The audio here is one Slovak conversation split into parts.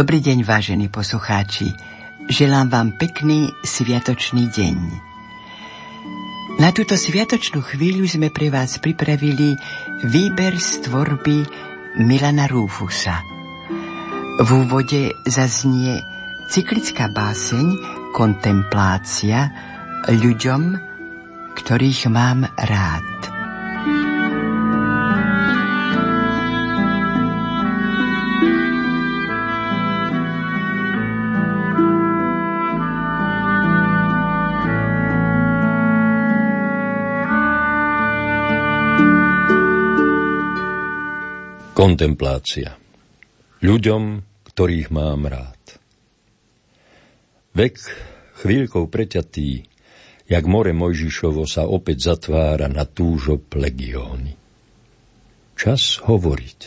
Dobrý deň, vážení poslucháči. Želám vám pekný sviatočný deň. Na túto sviatočnú chvíľu sme pre vás pripravili výber z tvorby Milana Rúfusa. V úvode zaznie cyklická báseň Kontemplácia ľuďom, ktorých mám rád. Kontemplácia. Ľuďom, ktorých mám rád. Vek chvíľkou preťatý, jak more Mojžišovo sa opäť zatvára na túžob legióny. Čas hovoriť.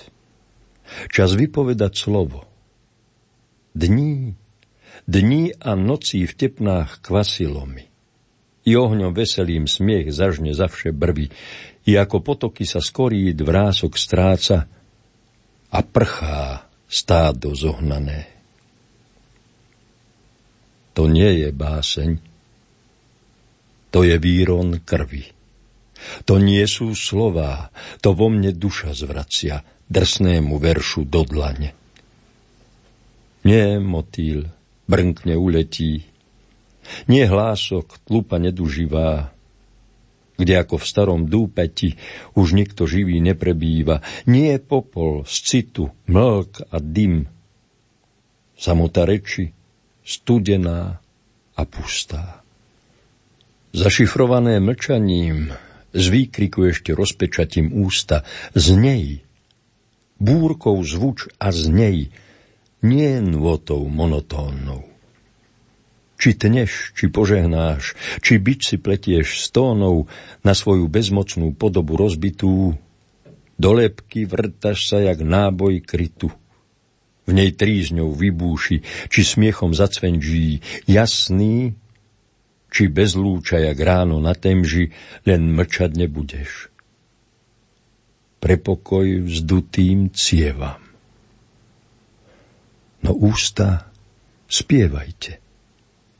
Čas vypovedať slovo. Dní, dní a nocí v tepnách kvasilomy. I ohňom veselým smiech zažne zavše brvy, i ako potoky sa skorí vrások stráca, a prchá stádo zohnané. To nie je báseň, to je výron krvi. To nie sú slová, to vo mne duša zvracia drsnému veršu do dlane. Nie motýl brnkne uletí, nie hlások tlupa neduživá, kde ako v starom dúpeti už nikto živý neprebýva. Nie je popol z citu, mlk a dym. Samota reči, studená a pustá. Zašifrované mlčaním, z výkriku ešte rozpečatím ústa, z nej, búrkou zvuč a z nej, nie nôtou monotónnou. Či tneš, či požehnáš, či bič si pletieš stónov na svoju bezmocnú podobu rozbitú, do lepky vrtaš sa jak náboj krytu. V nej trízňou vybúši, či smiechom zacvenží, jasný, či bez lúča, jak ráno na temži, len mlčať nebudeš. Pre pokoj vzdutým cievam. No ústa spievajte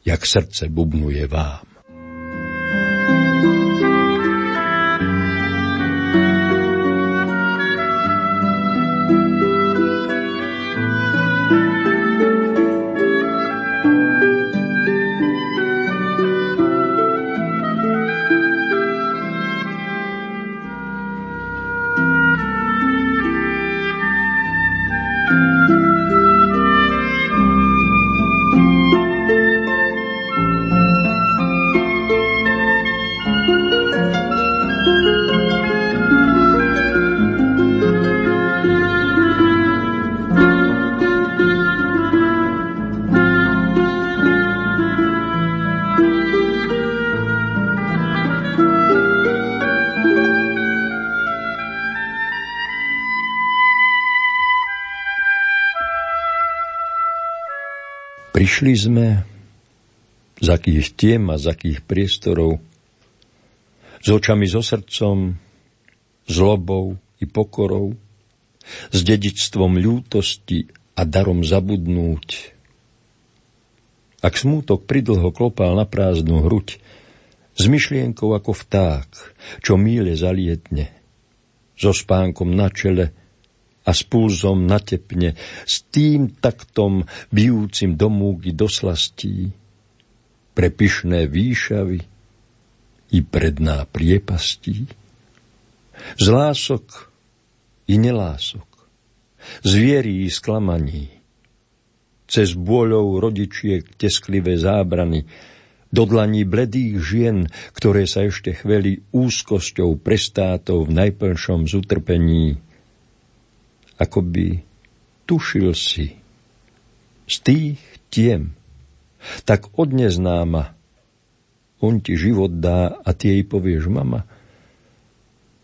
jak srdce bubnuje vám. Prišli sme z akých tiem a z akých priestorov, s očami, so srdcom, zlobou i pokorou, s dedičstvom ľútosti a darom zabudnúť. Ak smútok pridlho klopal na prázdnu hruď, s myšlienkou ako vták, čo míle zalietne, so spánkom na čele, a s púzom natepne, s tým taktom bijúcim do múky do slastí, pre pyšné výšavy i predná priepastí. Z lások i nelások, z viery i sklamaní, cez bôľov rodičiek tesklivé zábrany, do dlaní bledých žien, ktoré sa ešte chveli úzkosťou prestátov v najplnšom zutrpení, ako by tušil si z tých tiem, tak od neznáma on ti život dá a ty jej povieš, mama,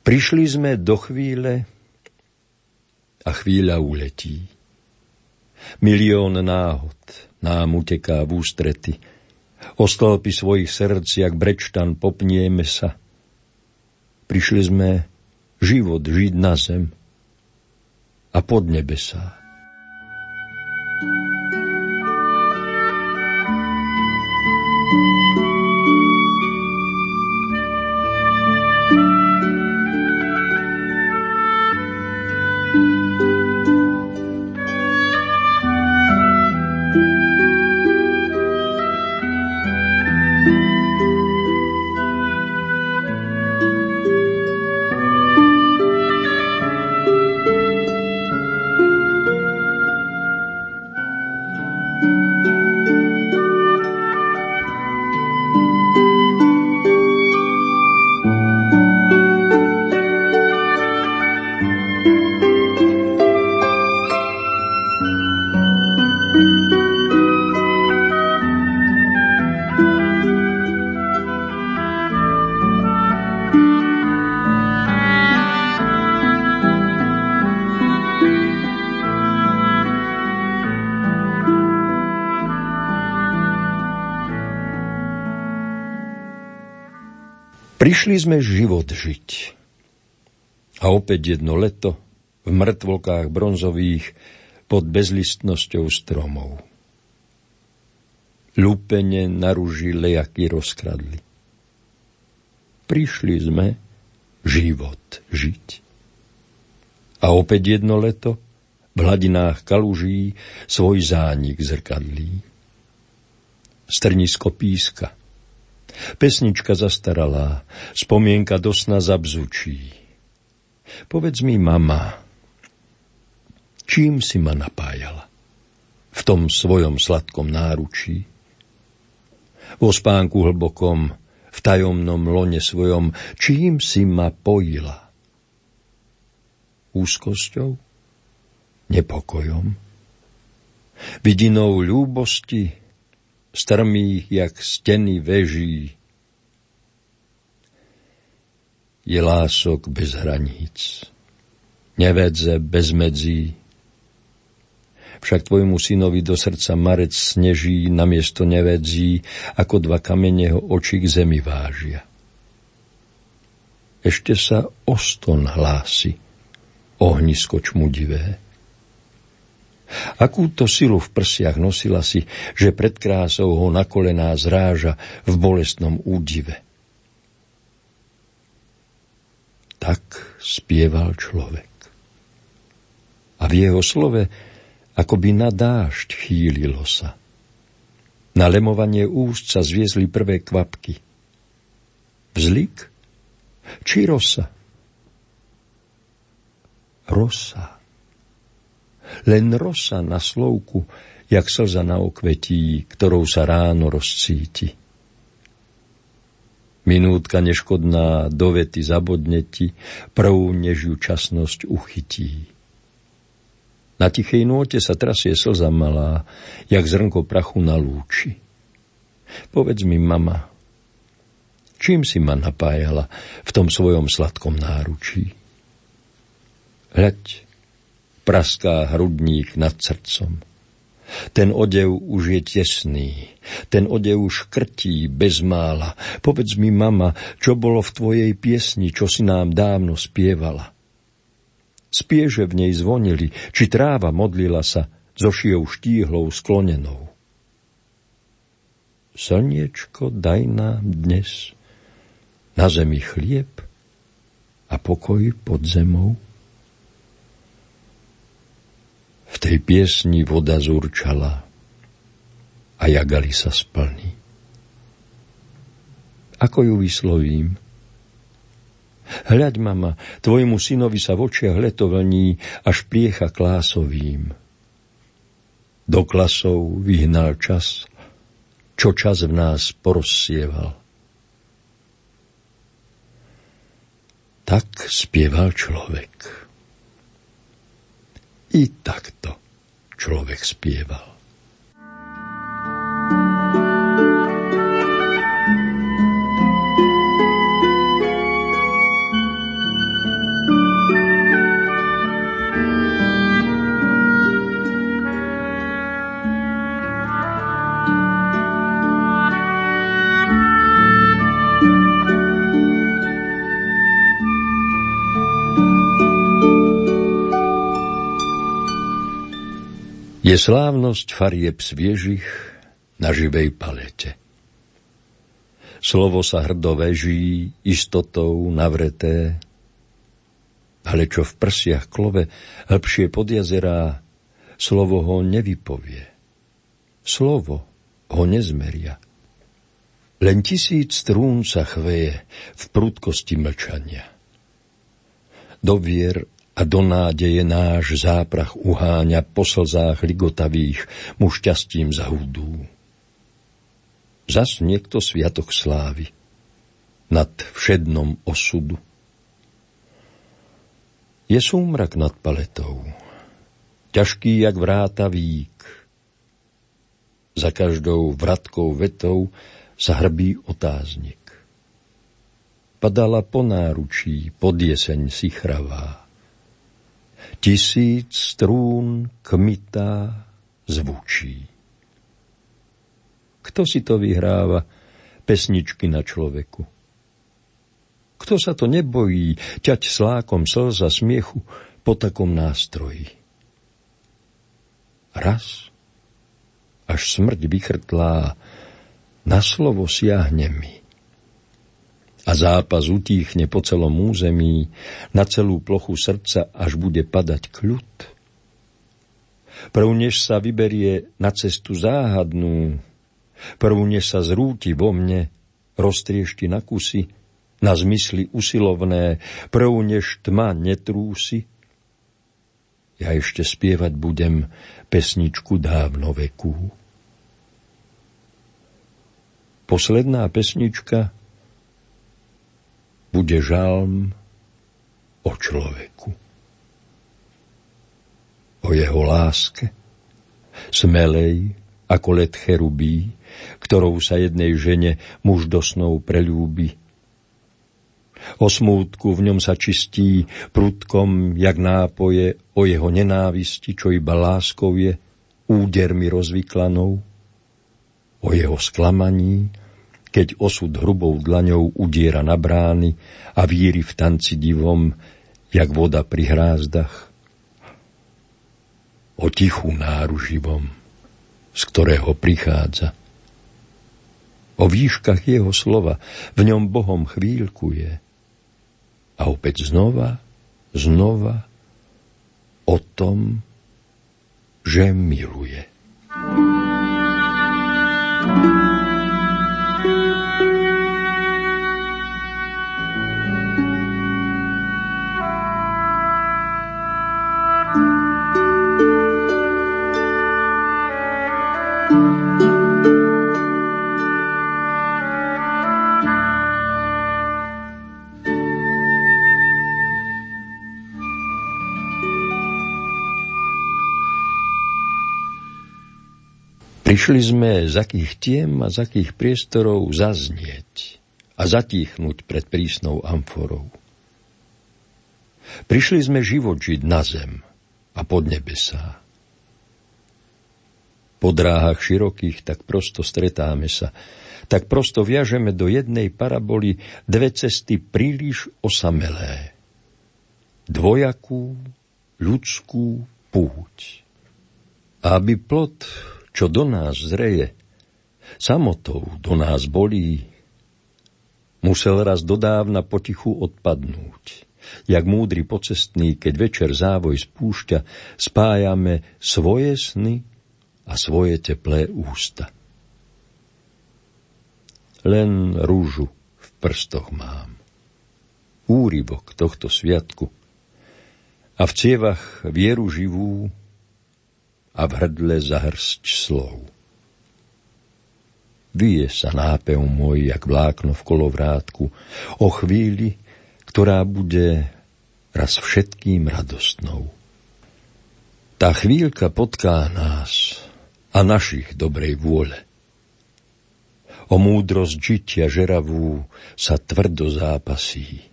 prišli sme do chvíle a chvíľa uletí. Milión náhod nám uteká v ústrety. O stĺpy svojich srdc, jak brečtan, popnieme sa. Prišli sme život žiť na zem – a pod nebesá. Prišli sme život žiť. A opäť jedno leto v mŕtvolkách bronzových pod bezlistnosťou stromov. Lúpene na rúži lejaky rozkradli. Prišli sme život žiť. A opäť jedno leto v hladinách kaluží svoj zánik zrkadlí. Strnisko píska, pesnička zastaralá, spomienka do sna zabzučí. Povedz mi, mama, čím si ma napájala? V tom svojom sladkom náručí? Vo spánku hlbokom, v tajomnom lone svojom, čím si ma pojila? Úzkosťou? nepokojom, vidinou ľúbosti, strmých jak steny veží. Je lások bez hraníc, nevedze bez medzí. Však tvojmu synovi do srdca marec sneží namiesto nevedzí, ako dva kamene ho oči k zemi vážia. Ešte sa oston hlási, ohnisko čmudivé Akúto silu v prsiach nosila si, že pred krásou ho na kolená zráža v bolestnom údive. Tak spieval človek. A v jeho slove akoby na dážď chýlilo sa. Na lemovanie úst sa zviezli prvé kvapky. Vzlik či rosa? Rosa len rosa na slovku, jak slza na okvetí, ktorou sa ráno rozcíti. Minútka neškodná do vety zabodne ti, prvú než ju časnosť uchytí. Na tichej nôte sa trasie slza malá, jak zrnko prachu na lúči. Povedz mi, mama, čím si ma napájala v tom svojom sladkom náručí? Hľaď, praská hrudník nad srdcom. Ten odev už je tesný, ten odev už krtí bezmála. Povedz mi, mama, čo bolo v tvojej piesni, čo si nám dávno spievala. Spieže v nej zvonili, či tráva modlila sa so šijou štíhlou sklonenou. Slniečko, daj nám dnes na zemi chlieb a pokoj pod zemou. V tej piesni voda zurčala a jagali sa splní. Ako ju vyslovím? Hľaď, mama, tvojmu synovi sa v očiach leto vlní, až priecha klásovým. Do klasov vyhnal čas, čo čas v nás porozsieval. Tak spieval človek. I takto človek spieval. Je slávnosť farieb sviežich na živej palete. Slovo sa hrdo veží, istotou navreté, ale čo v prsiach klove hĺbšie pod jazerá, slovo ho nevypovie. Slovo ho nezmeria. Len tisíc strún sa chveje v prudkosti mlčania. Do vier a do nádeje náš záprach uháňa po slzách ligotavých mu šťastím zahudú. Zas niekto sviatok slávy nad všednom osudu. Je súmrak nad paletou, ťažký jak vráta vík. Za každou vratkou vetou sa hrbí otáznik. Padala po náručí, pod jeseň si chravá tisíc strún kmitá zvučí. Kto si to vyhráva pesničky na človeku? Kto sa to nebojí ťať slákom slza smiechu po takom nástroji? Raz, až smrť vychrtlá, na slovo siahne mi a zápas utíchne po celom území, na celú plochu srdca, až bude padať kľud. Prv než sa vyberie na cestu záhadnú, prv než sa zrúti vo mne, roztriešti na kusy, na zmysly usilovné, prv než tma netrúsi, ja ešte spievať budem pesničku dávno veku. Posledná pesnička bude žalm o človeku. O jeho láske, smelej ako let cherubí, ktorou sa jednej žene muž do snov preľúbi. O smútku v ňom sa čistí prudkom, jak nápoje, o jeho nenávisti, čo iba láskou je, údermi rozvyklanou, o jeho sklamaní, keď osud hrubou dlaňou udiera na brány a víri v tanci divom, jak voda pri hrázdach. O tichú náru živom, z ktorého prichádza. O výškach jeho slova, v ňom Bohom chvíľkuje. A opäť znova, znova o tom, že miluje. thank you Prišli sme z akých tiem a z akých priestorov zaznieť a zatíchnuť pred prísnou amforou. Prišli sme život žiť na zem a pod nebesá. Po dráhach širokých tak prosto stretáme sa, tak prosto viažeme do jednej paraboly dve cesty príliš osamelé. Dvojakú, ľudskú púť. Aby plot čo do nás zreje, samotou do nás bolí, musel raz dodávna potichu odpadnúť. Jak múdry pocestný, keď večer závoj spúšťa, spájame svoje sny a svoje teplé ústa. Len rúžu v prstoch mám. Úrivok tohto sviatku a v cievach vieru živú a v hrdle zahrsť slov. Vyje sa nápev môj, jak vlákno v kolovrátku, o chvíli, ktorá bude raz všetkým radostnou. Tá chvíľka potká nás a našich dobrej vôle. O múdrosť žitia žeravú sa tvrdo zápasí.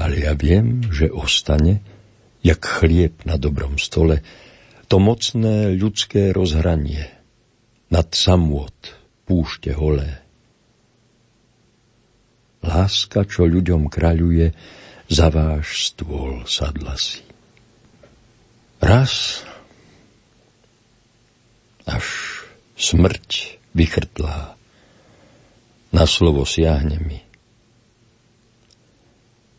Ale ja viem, že ostane, jak chlieb na dobrom stole, to mocné ľudské rozhranie nad samôt púšte holé. Láska, čo ľuďom kraľuje, za váš stôl sadla si. Raz až smrť vychrtlá, na slovo siahne mi.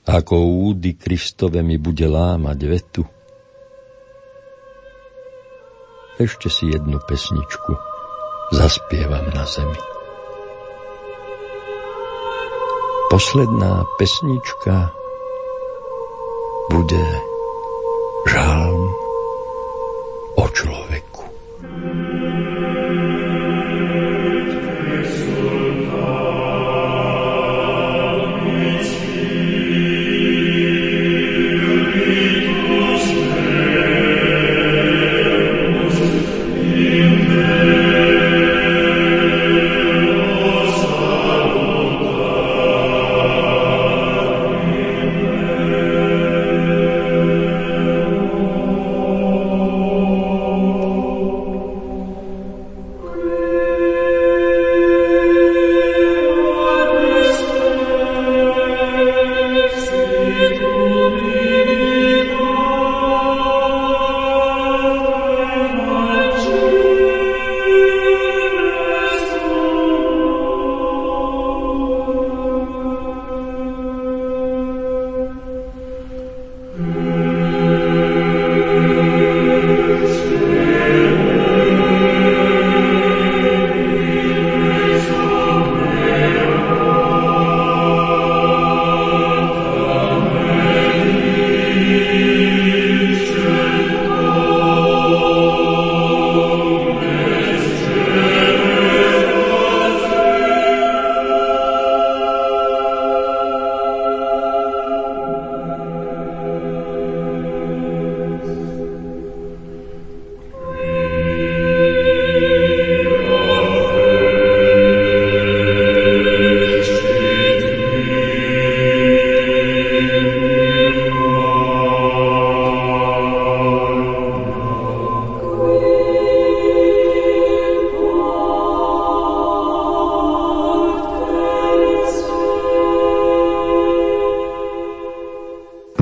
Ako údy Kristove mi bude lámať vetu, ešte si jednu pesničku zaspievam na zemi. Posledná pesnička bude žalm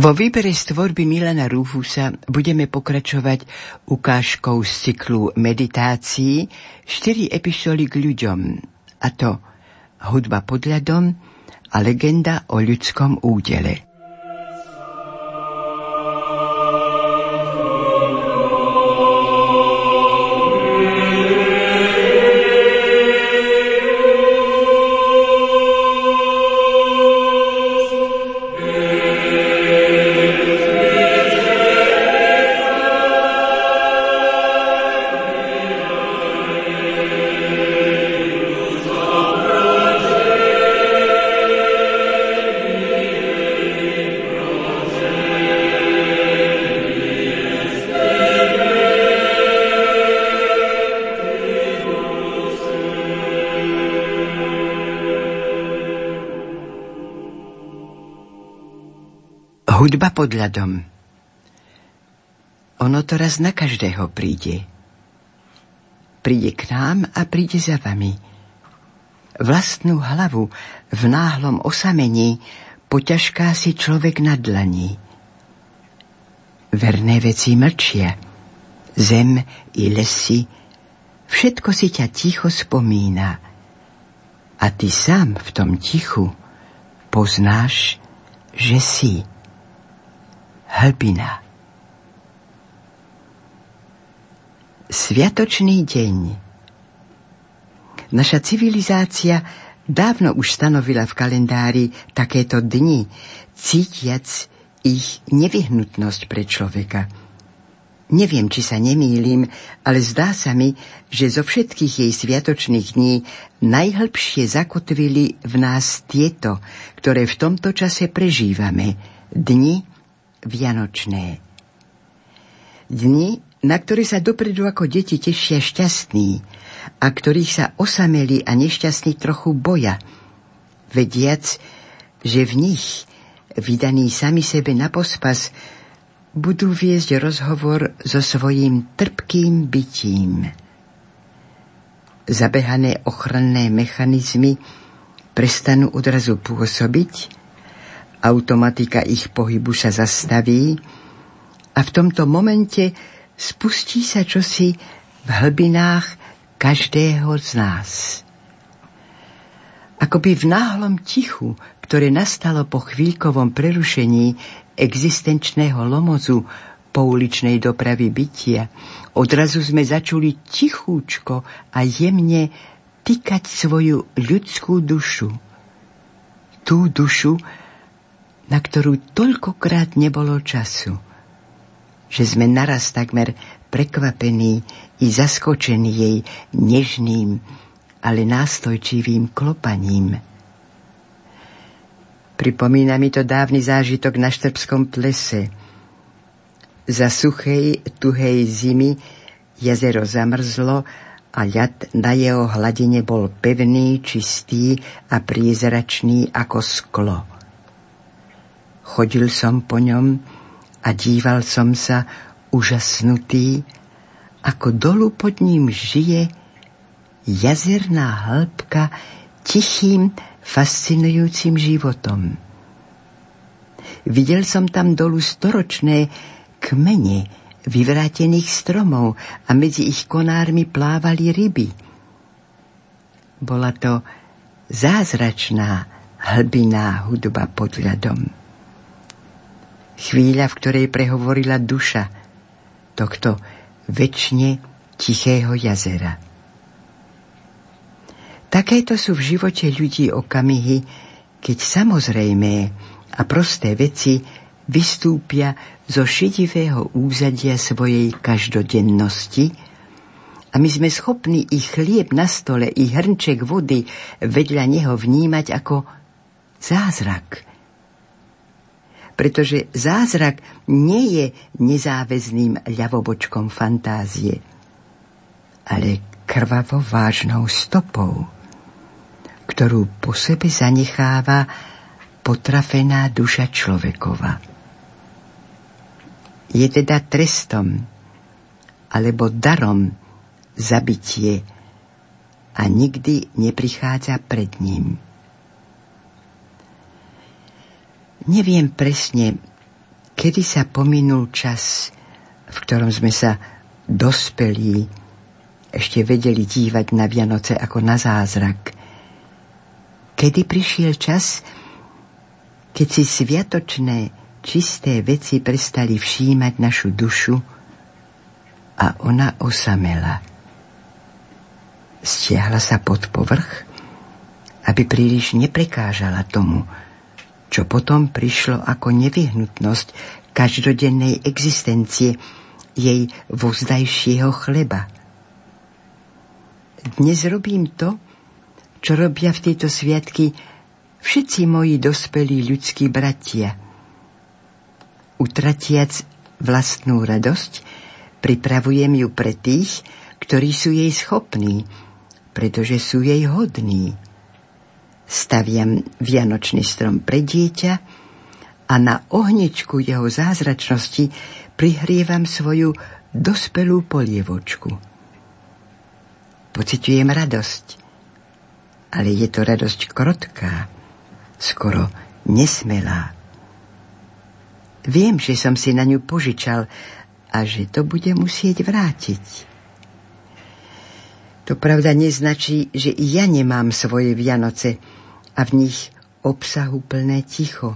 Vo výbere z tvorby Milana Rúfusa budeme pokračovať ukážkou z cyklu meditácií 4 epizódy k ľuďom, a to Hudba pod ľadom a legenda o ľudskom údele. Hudba pod ľadom. Ono to raz na každého príde. Príde k nám a príde za vami. Vlastnú hlavu v náhlom osamení poťažká si človek na dlani. Verné veci mlčia. Zem i lesy, všetko si ťa ticho spomína. A ty sám v tom tichu poznáš, že si hlbina. Sviatočný deň Naša civilizácia dávno už stanovila v kalendári takéto dni, cítiac ich nevyhnutnosť pre človeka. Neviem, či sa nemýlim, ale zdá sa mi, že zo všetkých jej sviatočných dní najhlbšie zakotvili v nás tieto, ktoré v tomto čase prežívame. Dni vianočné. Dni, na ktoré sa dopredu ako deti tešia šťastní a ktorých sa osameli a nešťastní trochu boja, vediac, že v nich, vydaní sami sebe na pospas, budú viesť rozhovor so svojím trpkým bytím. Zabehané ochranné mechanizmy prestanú odrazu pôsobiť automatika ich pohybu sa zastaví a v tomto momente spustí sa čosi v hlbinách každého z nás. Akoby v náhlom tichu, ktoré nastalo po chvíľkovom prerušení existenčného lomozu pouličnej dopravy bytia, odrazu sme začuli tichúčko a jemne tykať svoju ľudskú dušu. Tú dušu, na ktorú toľkokrát nebolo času, že sme naraz takmer prekvapení i zaskočení jej nežným, ale nástojčivým klopaním. Pripomína mi to dávny zážitok na Štrbskom plese. Za suchej, tuhej zimy jazero zamrzlo a ľad na jeho hladine bol pevný, čistý a priezračný ako sklo. Chodil som po ňom a díval som sa úžasnutý, ako dolu pod ním žije jazerná hĺbka tichým, fascinujúcim životom. Videl som tam dolu storočné kmene vyvrátených stromov a medzi ich konármi plávali ryby. Bola to zázračná hlbiná hudba pod ľadom. Chvíľa, v ktorej prehovorila duša tohto väčšine tichého jazera. Takéto sú v živote ľudí okamihy, keď samozrejmé a prosté veci vystúpia zo šidivého úzadia svojej každodennosti a my sme schopní ich chlieb na stole, i hrnček vody vedľa neho vnímať ako zázrak – pretože zázrak nie je nezáväzným ľavobočkom fantázie, ale krvavo vážnou stopou, ktorú po sebe zanecháva potrafená duša človekova. Je teda trestom alebo darom zabitie a nikdy neprichádza pred ním. Neviem presne, Kedy sa pominul čas, v ktorom sme sa dospelí ešte vedeli dívať na Vianoce ako na zázrak. Kedy prišiel čas, keď si sviatočné, čisté veci prestali všímať našu dušu a ona osamela. Stiahla sa pod povrch, aby príliš neprekážala tomu, čo potom prišlo ako nevyhnutnosť každodennej existencie jej vozdajšieho chleba. Dnes robím to, čo robia v tejto sviatky všetci moji dospelí ľudskí bratia. Utratiac vlastnú radosť, pripravujem ju pre tých, ktorí sú jej schopní, pretože sú jej hodní. Staviam vianočný strom pre dieťa a na ohnečku jeho zázračnosti prihrievam svoju dospelú polievočku pociťujem radosť. Ale je to radosť krotká, skoro nesmelá. Viem, že som si na ňu požičal a že to bude musieť vrátiť. To pravda neznačí, že i ja nemám svoje Vianoce a v nich obsahu plné ticho,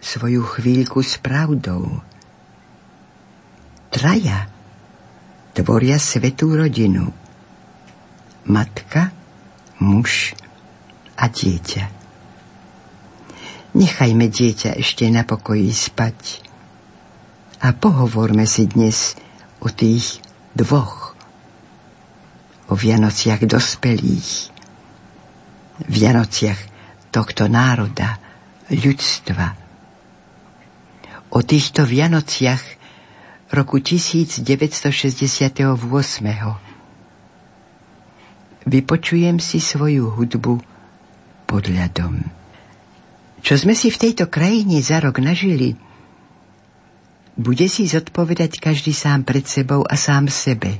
svoju chvíľku s pravdou. Traja tvoria svetú rodinu matka, muž a dieťa. Nechajme dieťa ešte na pokoji spať a pohovorme si dnes o tých dvoch, o Vianociach dospelých, Vianociach tohto národa, ľudstva, o týchto Vianociach roku 1968 vypočujem si svoju hudbu pod ľadom. Čo sme si v tejto krajine za rok nažili, bude si zodpovedať každý sám pred sebou a sám sebe.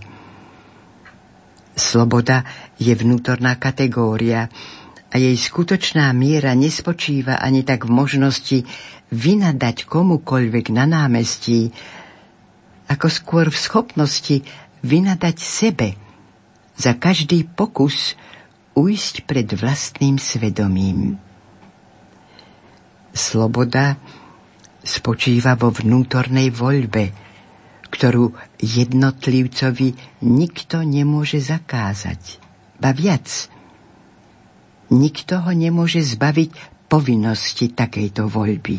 Sloboda je vnútorná kategória a jej skutočná miera nespočíva ani tak v možnosti vynadať komukoľvek na námestí, ako skôr v schopnosti vynadať sebe – za každý pokus ujsť pred vlastným svedomím. Sloboda spočíva vo vnútornej voľbe, ktorú jednotlivcovi nikto nemôže zakázať. Ba viac, nikto ho nemôže zbaviť povinnosti takejto voľby.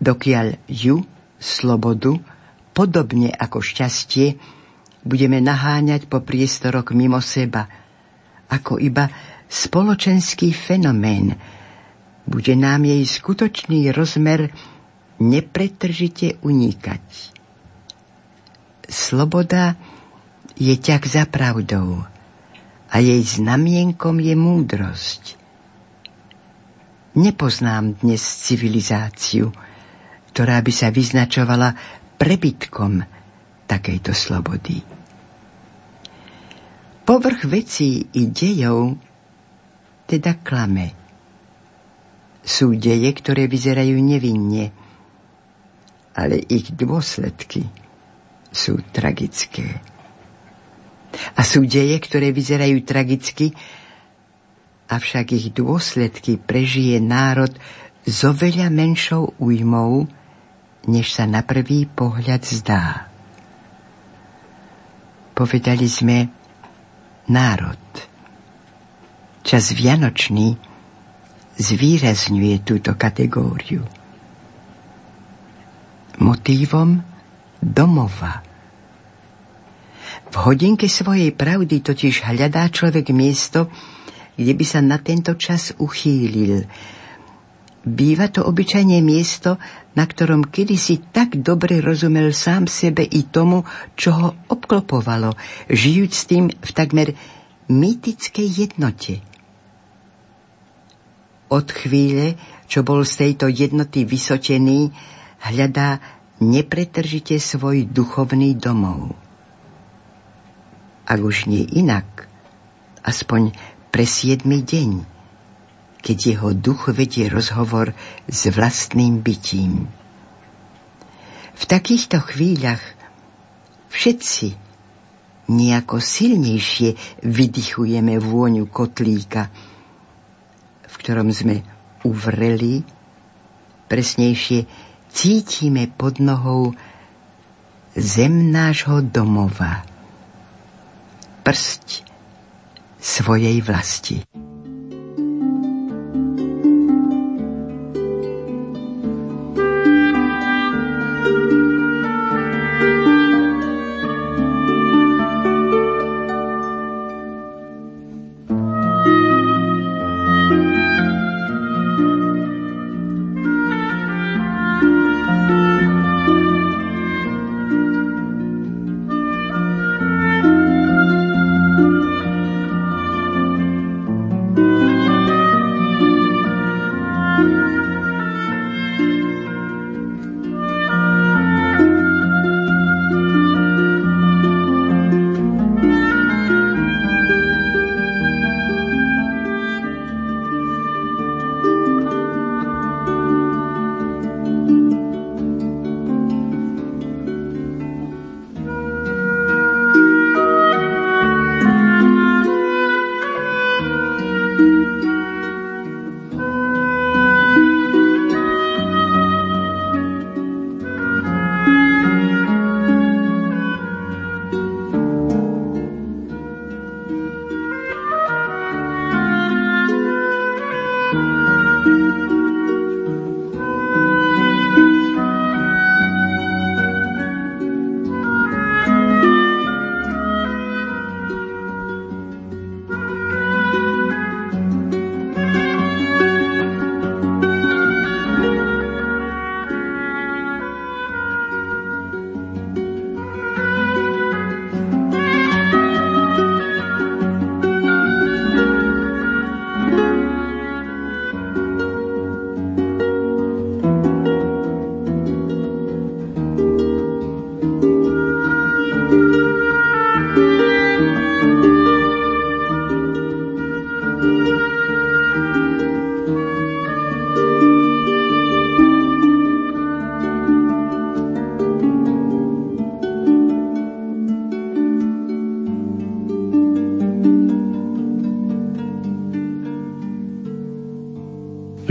Dokiaľ ju, slobodu, podobne ako šťastie, budeme naháňať po priestoroch mimo seba, ako iba spoločenský fenomén. Bude nám jej skutočný rozmer nepretržite unikať. Sloboda je ťak za pravdou a jej znamienkom je múdrosť. Nepoznám dnes civilizáciu, ktorá by sa vyznačovala prebytkom takejto slobody. Povrch vecí i dejov teda klame. Sú deje, ktoré vyzerajú nevinne, ale ich dôsledky sú tragické. A sú deje, ktoré vyzerajú tragicky, avšak ich dôsledky prežije národ s oveľa menšou újmou, než sa na prvý pohľad zdá. Povedali sme, národ. Čas vianočný zvýrazňuje túto kategóriu. Motívom domova. V hodinke svojej pravdy totiž hľadá človek miesto, kde by sa na tento čas uchýlil. Býva to obyčajne miesto, na ktorom kedysi tak dobre rozumel sám sebe i tomu, čo ho obklopovalo, žijúc s tým v takmer mýtickej jednote. Od chvíle, čo bol z tejto jednoty vysotený, hľadá nepretržite svoj duchovný domov. Ak už nie inak, aspoň pre siedmy deň – keď jeho duch vedie rozhovor s vlastným bytím. V takýchto chvíľach všetci nejako silnejšie vydychujeme vôňu kotlíka, v ktorom sme uvreli, presnejšie cítime pod nohou zem nášho domova, prst svojej vlasti.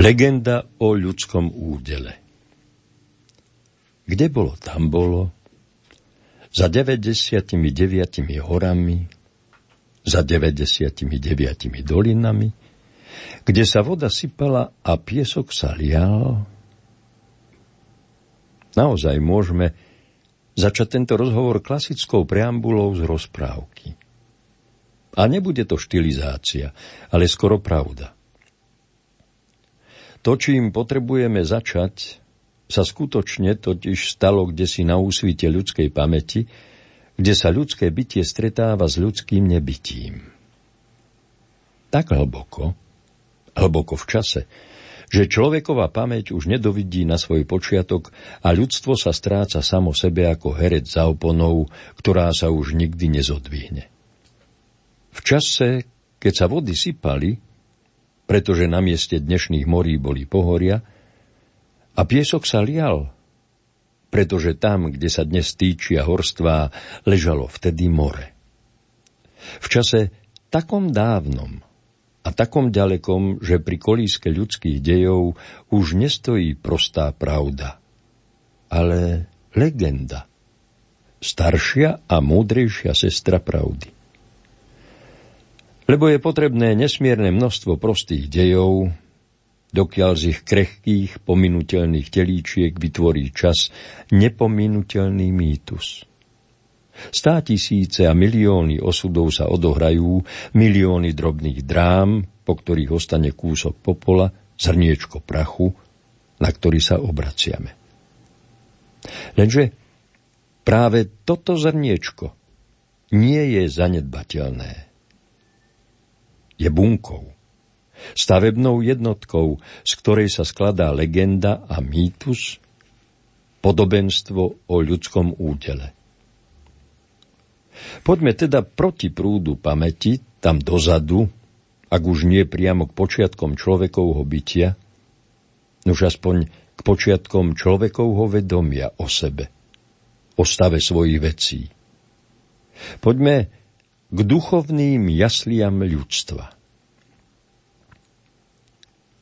Legenda o ľudskom údele. Kde bolo, tam bolo. Za 99 horami, za 99 dolinami, kde sa voda sypala a piesok sa lial. Naozaj môžeme začať tento rozhovor klasickou preambulou z rozprávky. A nebude to štilizácia, ale skoro pravda. To, čím potrebujeme začať, sa skutočne totiž stalo kde si na úsvite ľudskej pamäti, kde sa ľudské bytie stretáva s ľudským nebytím. Tak hlboko, hlboko v čase, že človeková pamäť už nedovidí na svoj počiatok a ľudstvo sa stráca samo sebe ako herec za oponou, ktorá sa už nikdy nezodvihne. V čase, keď sa vody sypali, pretože na mieste dnešných morí boli pohoria, a piesok sa lial, pretože tam, kde sa dnes týčia horstvá, ležalo vtedy more. V čase takom dávnom a takom ďalekom, že pri kolíske ľudských dejov už nestojí prostá pravda, ale legenda, staršia a múdrejšia sestra pravdy lebo je potrebné nesmierne množstvo prostých dejov, dokiaľ z ich krehkých, pominutelných telíčiek vytvorí čas nepominutelný mýtus. Stá tisíce a milióny osudov sa odohrajú, milióny drobných drám, po ktorých ostane kúsok popola, zrniečko prachu, na ktorý sa obraciame. Lenže práve toto zrniečko nie je zanedbateľné je bunkou. Stavebnou jednotkou, z ktorej sa skladá legenda a mýtus, podobenstvo o ľudskom útele. Poďme teda proti prúdu pamäti, tam dozadu, ak už nie priamo k počiatkom človekovho bytia, už aspoň k počiatkom človekovho vedomia o sebe, o stave svojich vecí. Poďme k duchovným jasliam ľudstva.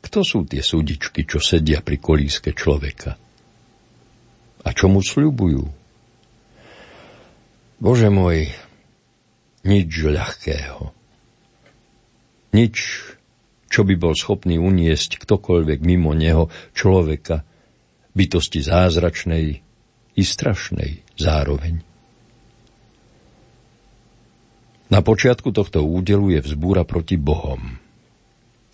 Kto sú tie súdičky, čo sedia pri kolíske človeka? A čo mu sľubujú? Bože môj, nič ľahkého. Nič, čo by bol schopný uniesť ktokoľvek mimo neho človeka, bytosti zázračnej i strašnej zároveň. Na počiatku tohto údelu je vzbúra proti Bohom.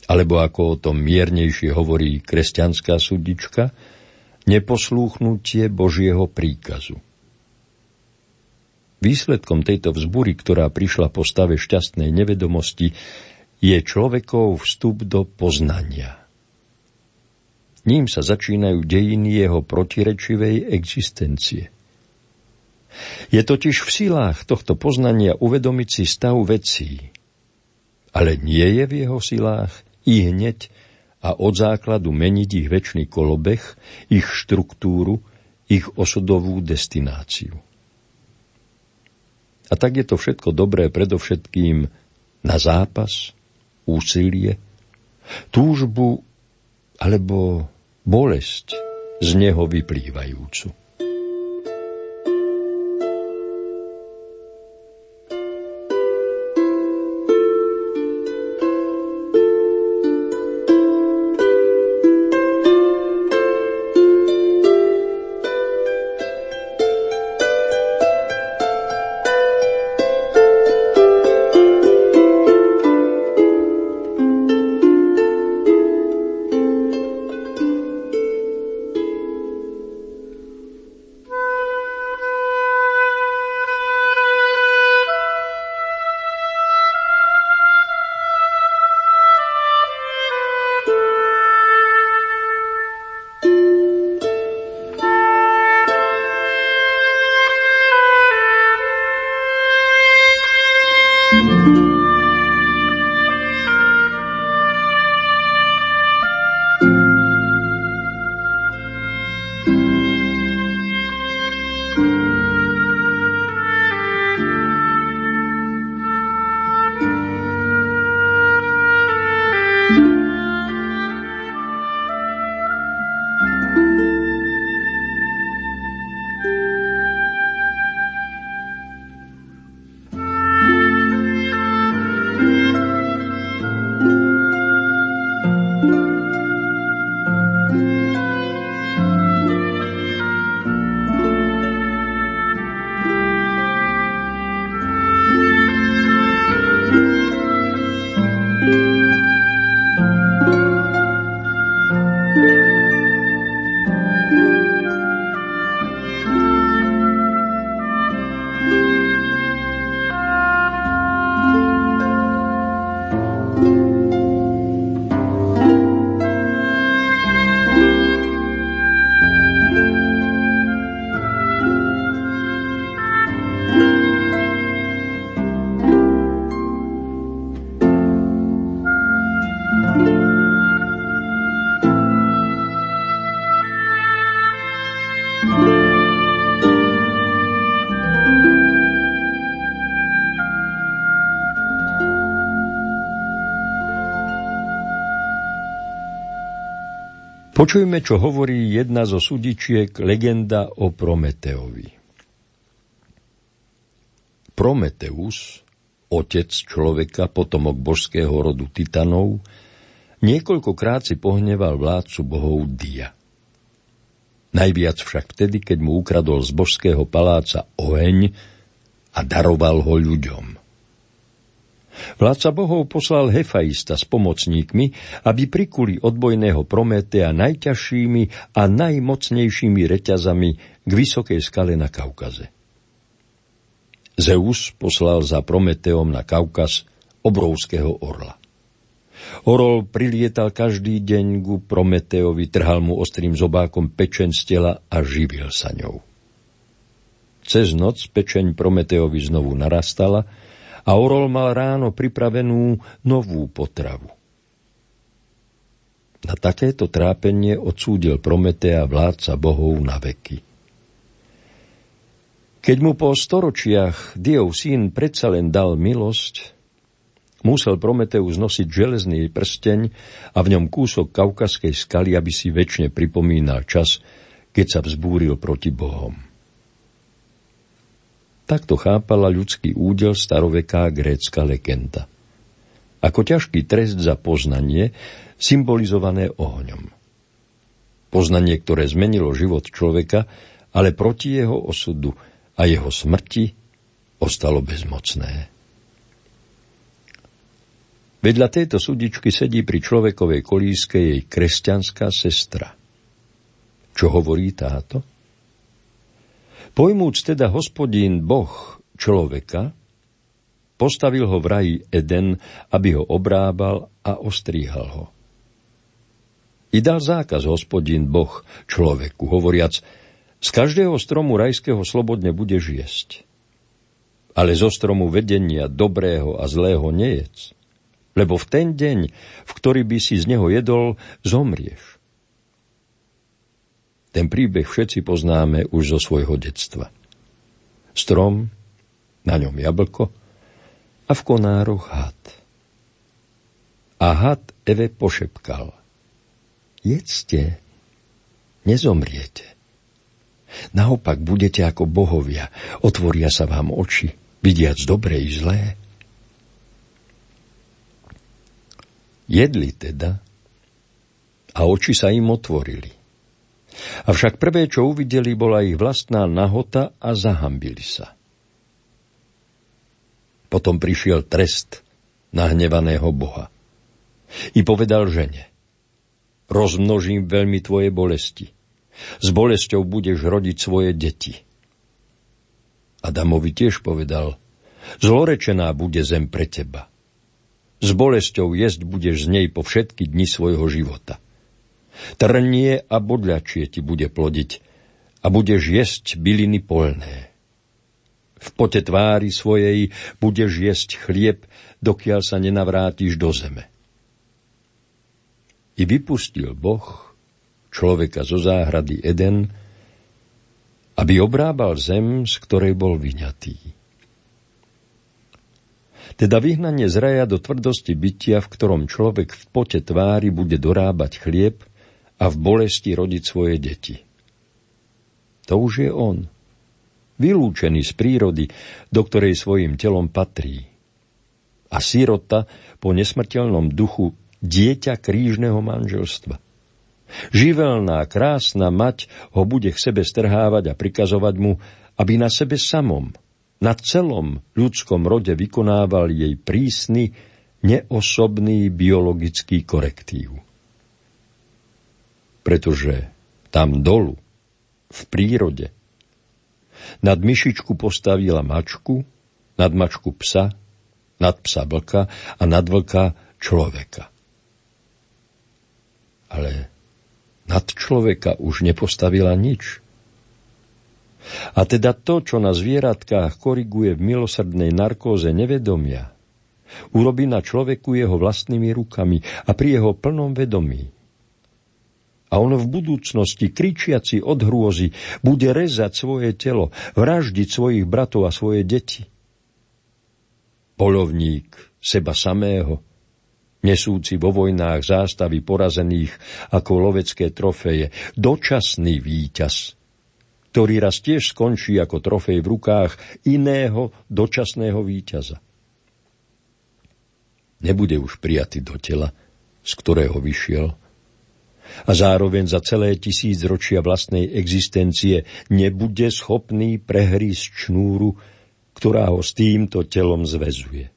Alebo ako o tom miernejšie hovorí kresťanská súdička, neposlúchnutie Božieho príkazu. Výsledkom tejto vzbury, ktorá prišla po stave šťastnej nevedomosti, je človekov vstup do poznania. Ním sa začínajú dejiny jeho protirečivej existencie. Je totiž v silách tohto poznania uvedomiť si stav vecí, ale nie je v jeho silách i hneď a od základu meniť ich väčší kolobeh, ich štruktúru, ich osudovú destináciu. A tak je to všetko dobré predovšetkým na zápas, úsilie, túžbu alebo bolesť z neho vyplývajúcu. Počujme, čo hovorí jedna zo sudičiek legenda o Prometeovi. Prometeus, otec človeka, potomok božského rodu Titanov, niekoľkokrát si pohneval vládcu bohov Dia. Najviac však vtedy, keď mu ukradol z božského paláca oheň a daroval ho ľuďom. Vládca bohov poslal Hefaista s pomocníkmi, aby prikuli odbojného Prometea najťažšími a najmocnejšími reťazami k vysokej skale na Kaukaze. Zeus poslal za Prometeom na Kaukaz obrovského orla. Orol prilietal každý deň ku Prometeovi, trhal mu ostrým zobákom pečeň z tela a živil sa ňou. Cez noc pečeň Prometeovi znovu narastala a Orol mal ráno pripravenú novú potravu. Na takéto trápenie odsúdil Prometea vládca bohov na veky. Keď mu po storočiach Diov syn predsa len dal milosť, musel Prometeus nosiť železný prsteň a v ňom kúsok kaukaskej skaly, aby si väčšine pripomínal čas, keď sa vzbúril proti bohom. Takto chápala ľudský údel staroveká grécka legenda. Ako ťažký trest za poznanie, symbolizované ohňom. Poznanie, ktoré zmenilo život človeka, ale proti jeho osudu – a jeho smrti ostalo bezmocné. Vedľa tejto sudičky sedí pri človekovej kolíske jej kresťanská sestra. Čo hovorí táto? Pojmúc teda hospodín Boh človeka, postavil ho v raji Eden, aby ho obrábal a ostríhal ho. I dal zákaz hospodín Boh človeku, hovoriac, z každého stromu rajského slobodne budeš jesť. Ale zo stromu vedenia dobrého a zlého nejedz, lebo v ten deň, v ktorý by si z neho jedol, zomrieš. Ten príbeh všetci poznáme už zo svojho detstva. Strom, na ňom jablko a v konároch had. A had Eve pošepkal. Jedzte, nezomriete. Naopak budete ako bohovia, otvoria sa vám oči, vidiac dobre i zlé. Jedli teda a oči sa im otvorili. Avšak prvé, čo uvideli, bola ich vlastná nahota a zahambili sa. Potom prišiel trest nahnevaného Boha. I povedal žene, rozmnožím veľmi tvoje bolesti s bolesťou budeš rodiť svoje deti. Adamovi tiež povedal, zlorečená bude zem pre teba. S bolesťou jesť budeš z nej po všetky dni svojho života. Trnie a bodľačie ti bude plodiť a budeš jesť byliny polné. V pote tvári svojej budeš jesť chlieb, dokiaľ sa nenavrátiš do zeme. I vypustil Boh človeka zo záhrady Eden, aby obrábal zem, z ktorej bol vyňatý. Teda vyhnanie z raja do tvrdosti bytia, v ktorom človek v pote tvári bude dorábať chlieb a v bolesti rodiť svoje deti. To už je on, vylúčený z prírody, do ktorej svojim telom patrí. A sírota po nesmrteľnom duchu dieťa krížneho manželstva. Živelná, krásna mať ho bude k sebe strhávať a prikazovať mu, aby na sebe samom, na celom ľudskom rode vykonával jej prísny, neosobný biologický korektív. Pretože tam dolu, v prírode, nad myšičku postavila mačku, nad mačku psa, nad psa vlka a nad vlka človeka. Ale nad človeka už nepostavila nič. A teda to, čo na zvieratkách koriguje v milosrdnej narkóze nevedomia, urobí na človeku jeho vlastnými rukami a pri jeho plnom vedomí. A on v budúcnosti, kričiaci od hrôzy, bude rezať svoje telo, vraždiť svojich bratov a svoje deti. Polovník seba samého, nesúci vo vojnách zástavy porazených ako lovecké trofeje, dočasný víťaz, ktorý raz tiež skončí ako trofej v rukách iného dočasného víťaza. Nebude už prijatý do tela, z ktorého vyšiel, a zároveň za celé tisíc ročia vlastnej existencie nebude schopný prehrísť šnúru, ktorá ho s týmto telom zväzuje.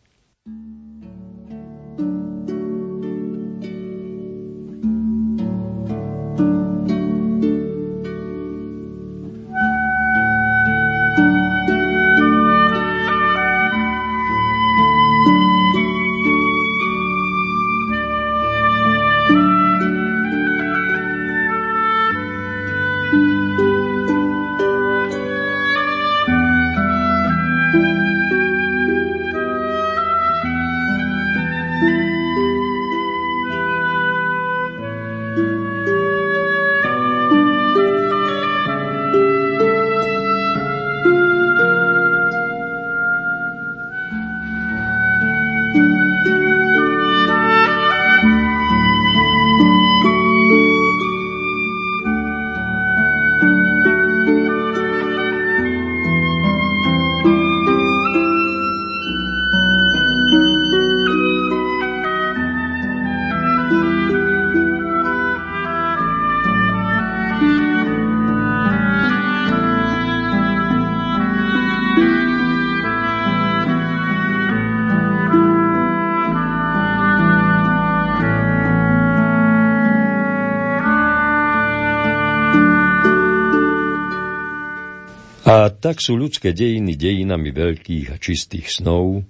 Tak sú ľudské dejiny dejinami veľkých a čistých snov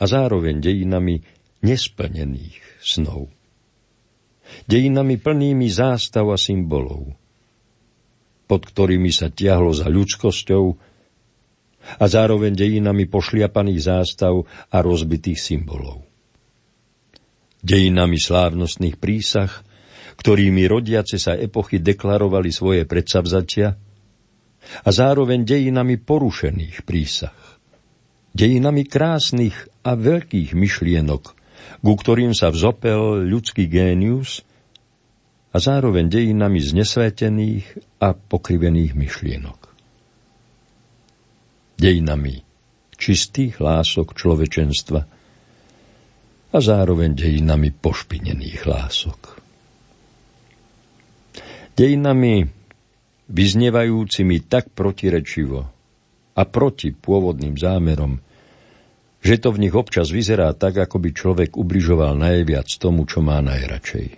a zároveň dejinami nesplnených snov. Dejinami plnými zástav a symbolov, pod ktorými sa tiahlo za ľudskosťou a zároveň dejinami pošliapaných zástav a rozbitých symbolov. Dejinami slávnostných prísah, ktorými rodiace sa epochy deklarovali svoje predsavzatia a zároveň dejinami porušených prísah. Dejinami krásnych a veľkých myšlienok, ku ktorým sa vzopel ľudský génius a zároveň dejinami znesvetených a pokrivených myšlienok. Dejinami čistých lások človečenstva a zároveň dejinami pošpinených lások. Dejinami vyznevajúcimi tak protirečivo a proti pôvodným zámerom, že to v nich občas vyzerá tak, ako by človek ubližoval najviac tomu, čo má najradšej.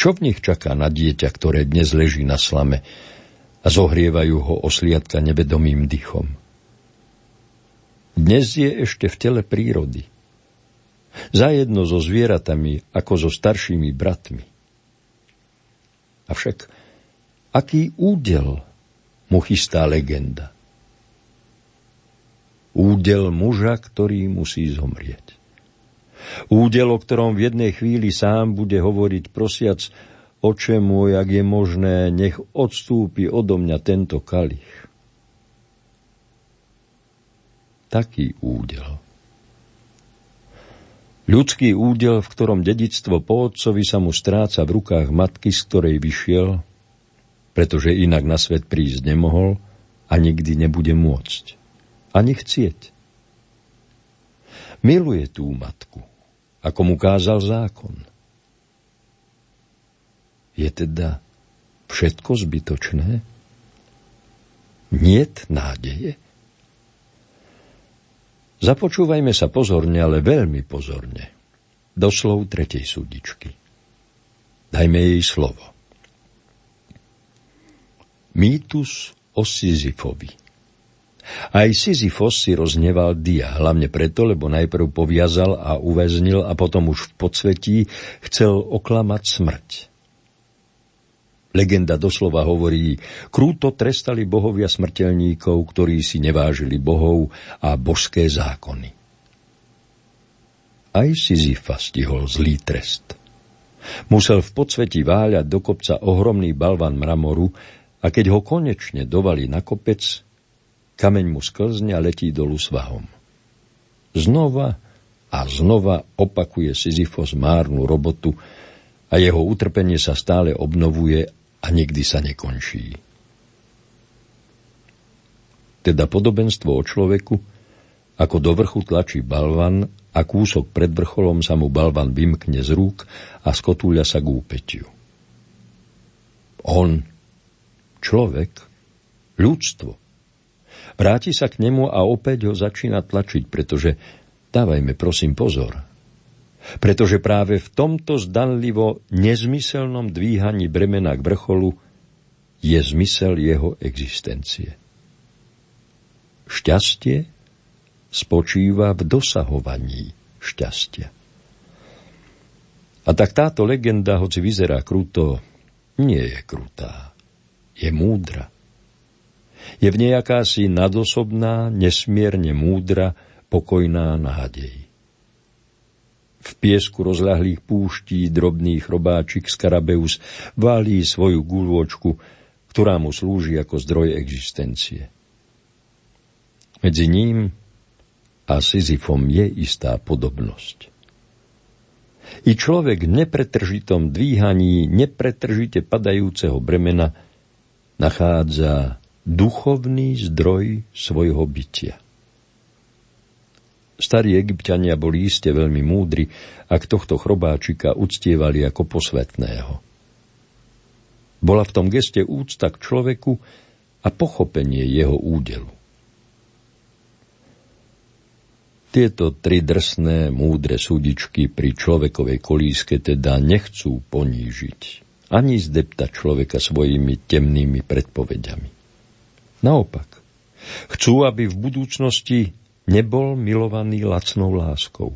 Čo v nich čaká na dieťa, ktoré dnes leží na slame a zohrievajú ho osliadka nevedomým dychom? Dnes je ešte v tele prírody. Zajedno so zvieratami ako so staršími bratmi. Avšak aký údel mu chystá legenda? Údel muža, ktorý musí zomrieť. Údel, o ktorom v jednej chvíli sám bude hovoriť prosiac, oče môj, ak je možné, nech odstúpi odo mňa tento kalich. Taký údel. Ľudský údel, v ktorom dedictvo po otcovi sa mu stráca v rukách matky, z ktorej vyšiel, pretože inak na svet prísť nemohol a nikdy nebude môcť ani chcieť. Miluje tú matku, ako mu kázal zákon. Je teda všetko zbytočné? Niet nádeje? Započúvajme sa pozorne, ale veľmi pozorne. Doslov tretej súdičky. Dajme jej slovo. Mýtus o Sisyfovi. Aj Sisyfos si rozneval Dia, hlavne preto, lebo najprv poviazal a uväznil a potom už v podsvetí chcel oklamať smrť. Legenda doslova hovorí, krúto trestali bohovia smrteľníkov, ktorí si nevážili bohov a božské zákony. Aj Sisyfa stihol zlý trest. Musel v podsvetí váľať do kopca ohromný balvan mramoru a keď ho konečne dovali na kopec, Kameň mu sklzne a letí dolu svahom. Znova a znova opakuje Sisyfos márnu robotu a jeho utrpenie sa stále obnovuje a nikdy sa nekončí. Teda podobenstvo o človeku, ako do vrchu tlačí balvan a kúsok pred vrcholom sa mu balvan vymkne z rúk a skotúľa sa k úpetiu. On, človek, ľudstvo, Vráti sa k nemu a opäť ho začína tlačiť, pretože dávajme prosím pozor. Pretože práve v tomto zdanlivo nezmyselnom dvíhaní bremena k vrcholu je zmysel jeho existencie. Šťastie spočíva v dosahovaní šťastia. A tak táto legenda, hoci vyzerá kruto, nie je krutá. Je múdra je v nej akási nadosobná, nesmierne múdra, pokojná nádej. V piesku rozľahlých púští drobný chrobáčik Skarabeus válí svoju gulôčku, ktorá mu slúži ako zdroj existencie. Medzi ním a Sisyfom je istá podobnosť. I človek v nepretržitom dvíhaní nepretržite padajúceho bremena nachádza duchovný zdroj svojho bytia. Starí egyptiania boli iste veľmi múdri, ak tohto chrobáčika uctievali ako posvetného. Bola v tom geste úcta k človeku a pochopenie jeho údelu. Tieto tri drsné, múdre súdičky pri človekovej kolíske teda nechcú ponížiť, ani zdeptať človeka svojimi temnými predpovediami. Naopak, chcú, aby v budúcnosti nebol milovaný lacnou láskou.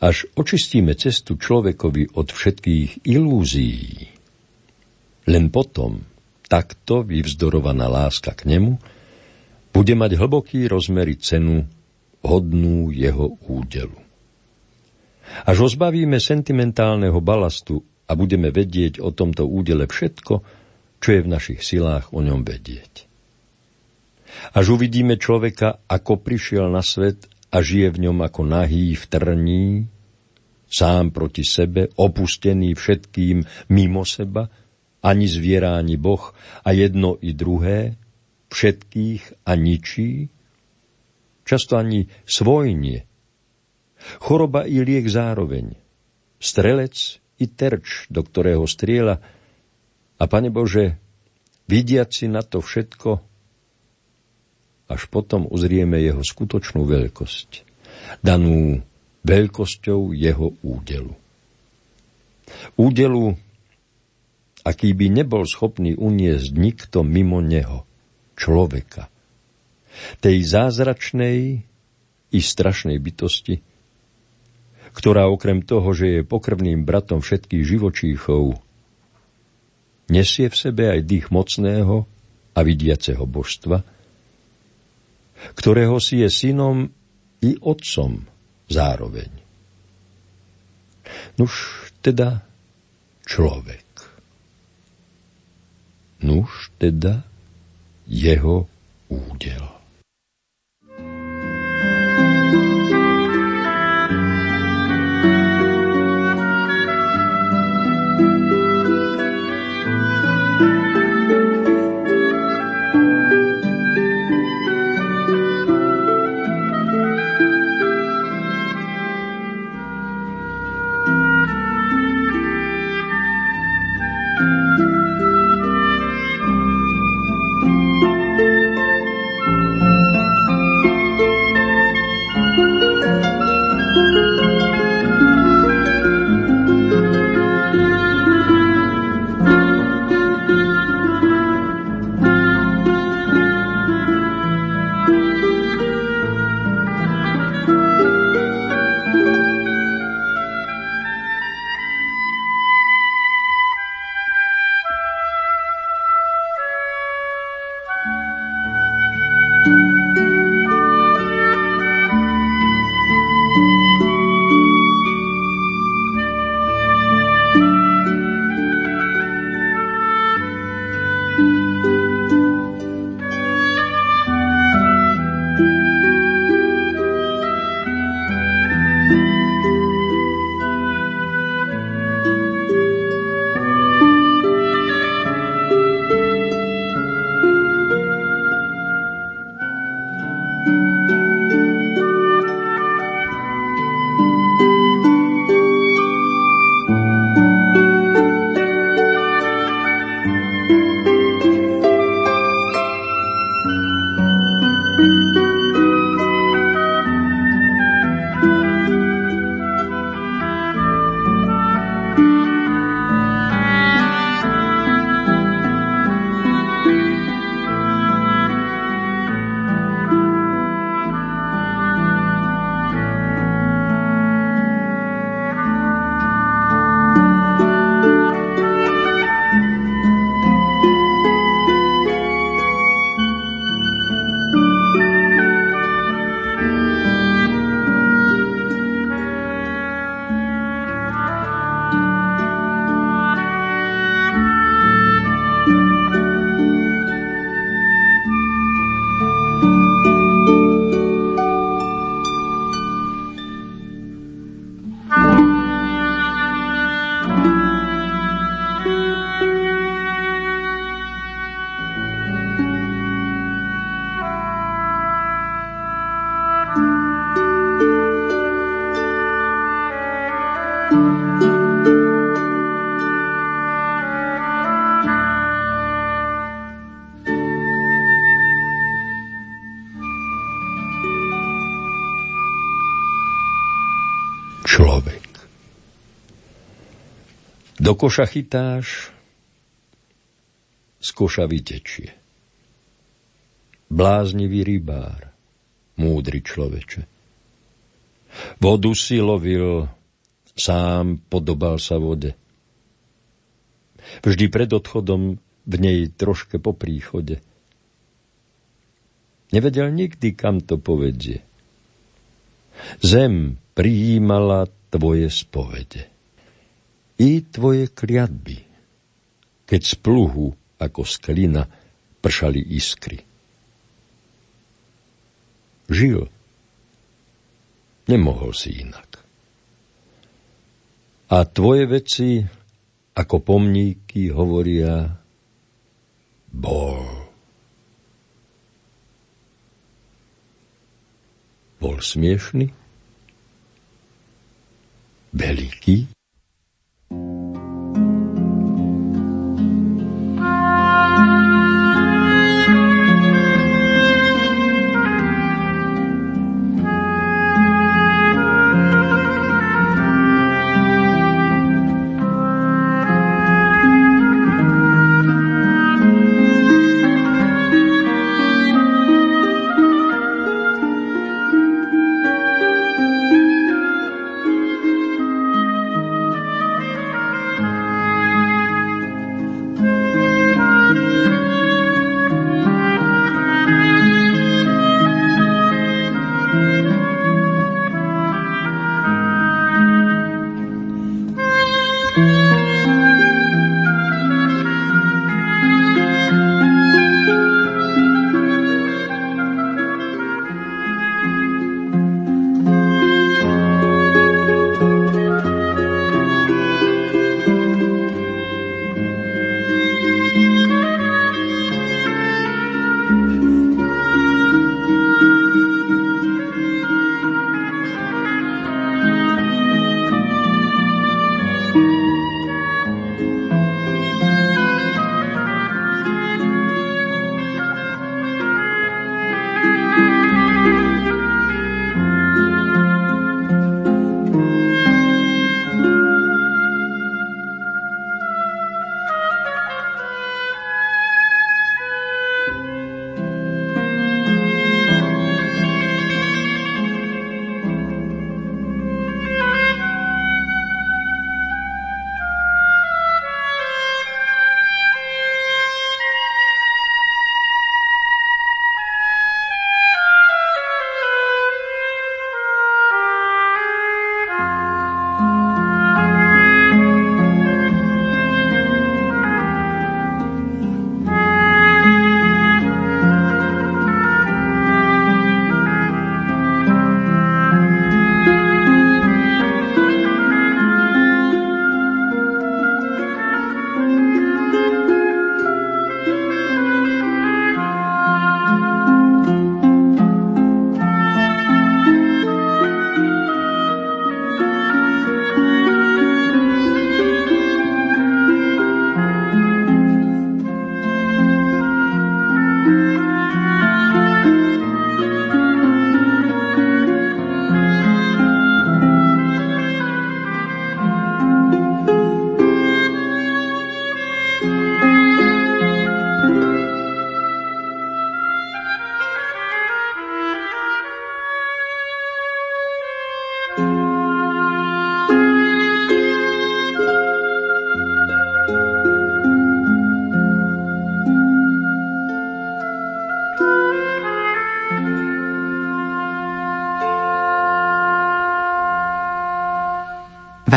Až očistíme cestu človekovi od všetkých ilúzií, len potom takto vyvzdorovaná láska k nemu bude mať hlboký rozmer cenu hodnú jeho údelu. Až ho zbavíme sentimentálneho balastu a budeme vedieť o tomto údele všetko, čo je v našich silách o ňom vedieť. Až uvidíme človeka, ako prišiel na svet a žije v ňom ako nahý v trní, sám proti sebe, opustený všetkým mimo seba, ani zviera, ani Boh, a jedno i druhé, všetkých a ničí, často ani svoj nie. Choroba i liek zároveň, strelec i terč, do ktorého striela. A Pane Bože, vidiaci na to všetko, až potom uzrieme jeho skutočnú veľkosť, danú veľkosťou jeho údelu. Údelu, aký by nebol schopný uniesť nikto mimo neho, človeka. Tej zázračnej i strašnej bytosti, ktorá okrem toho, že je pokrvným bratom všetkých živočíchov, nesie v sebe aj dých mocného a vidiaceho božstva, ktorého si je synom i otcom zároveň. Nuž teda človek. Nuž teda jeho údel. Koša chytáš, z koša vytečie. Bláznivý rybár, múdry človeče. Vodu si lovil, sám podobal sa vode. Vždy pred odchodom v nej troške po príchode. Nevedel nikdy, kam to povedie. Zem prijímala tvoje spovede. I tvoje kliatby, keď z pluhu ako sklina pršali iskry. Žil. Nemohol si inak. A tvoje veci ako pomníky hovoria bol. Bol smiešný? Veľký?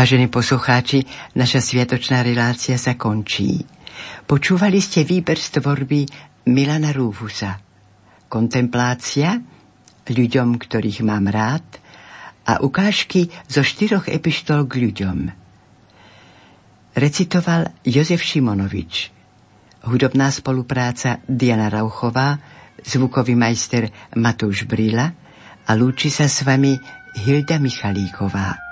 Vážení poslucháči, naša sviatočná relácia sa končí. Počúvali ste výber z tvorby Milana Rúfusa. Kontemplácia ľuďom, ktorých mám rád a ukážky zo štyroch epištol k ľuďom. Recitoval Jozef Šimonovič. Hudobná spolupráca Diana Rauchová, zvukový majster Matúš Brila a lúči sa s vami Hilda Michalíková.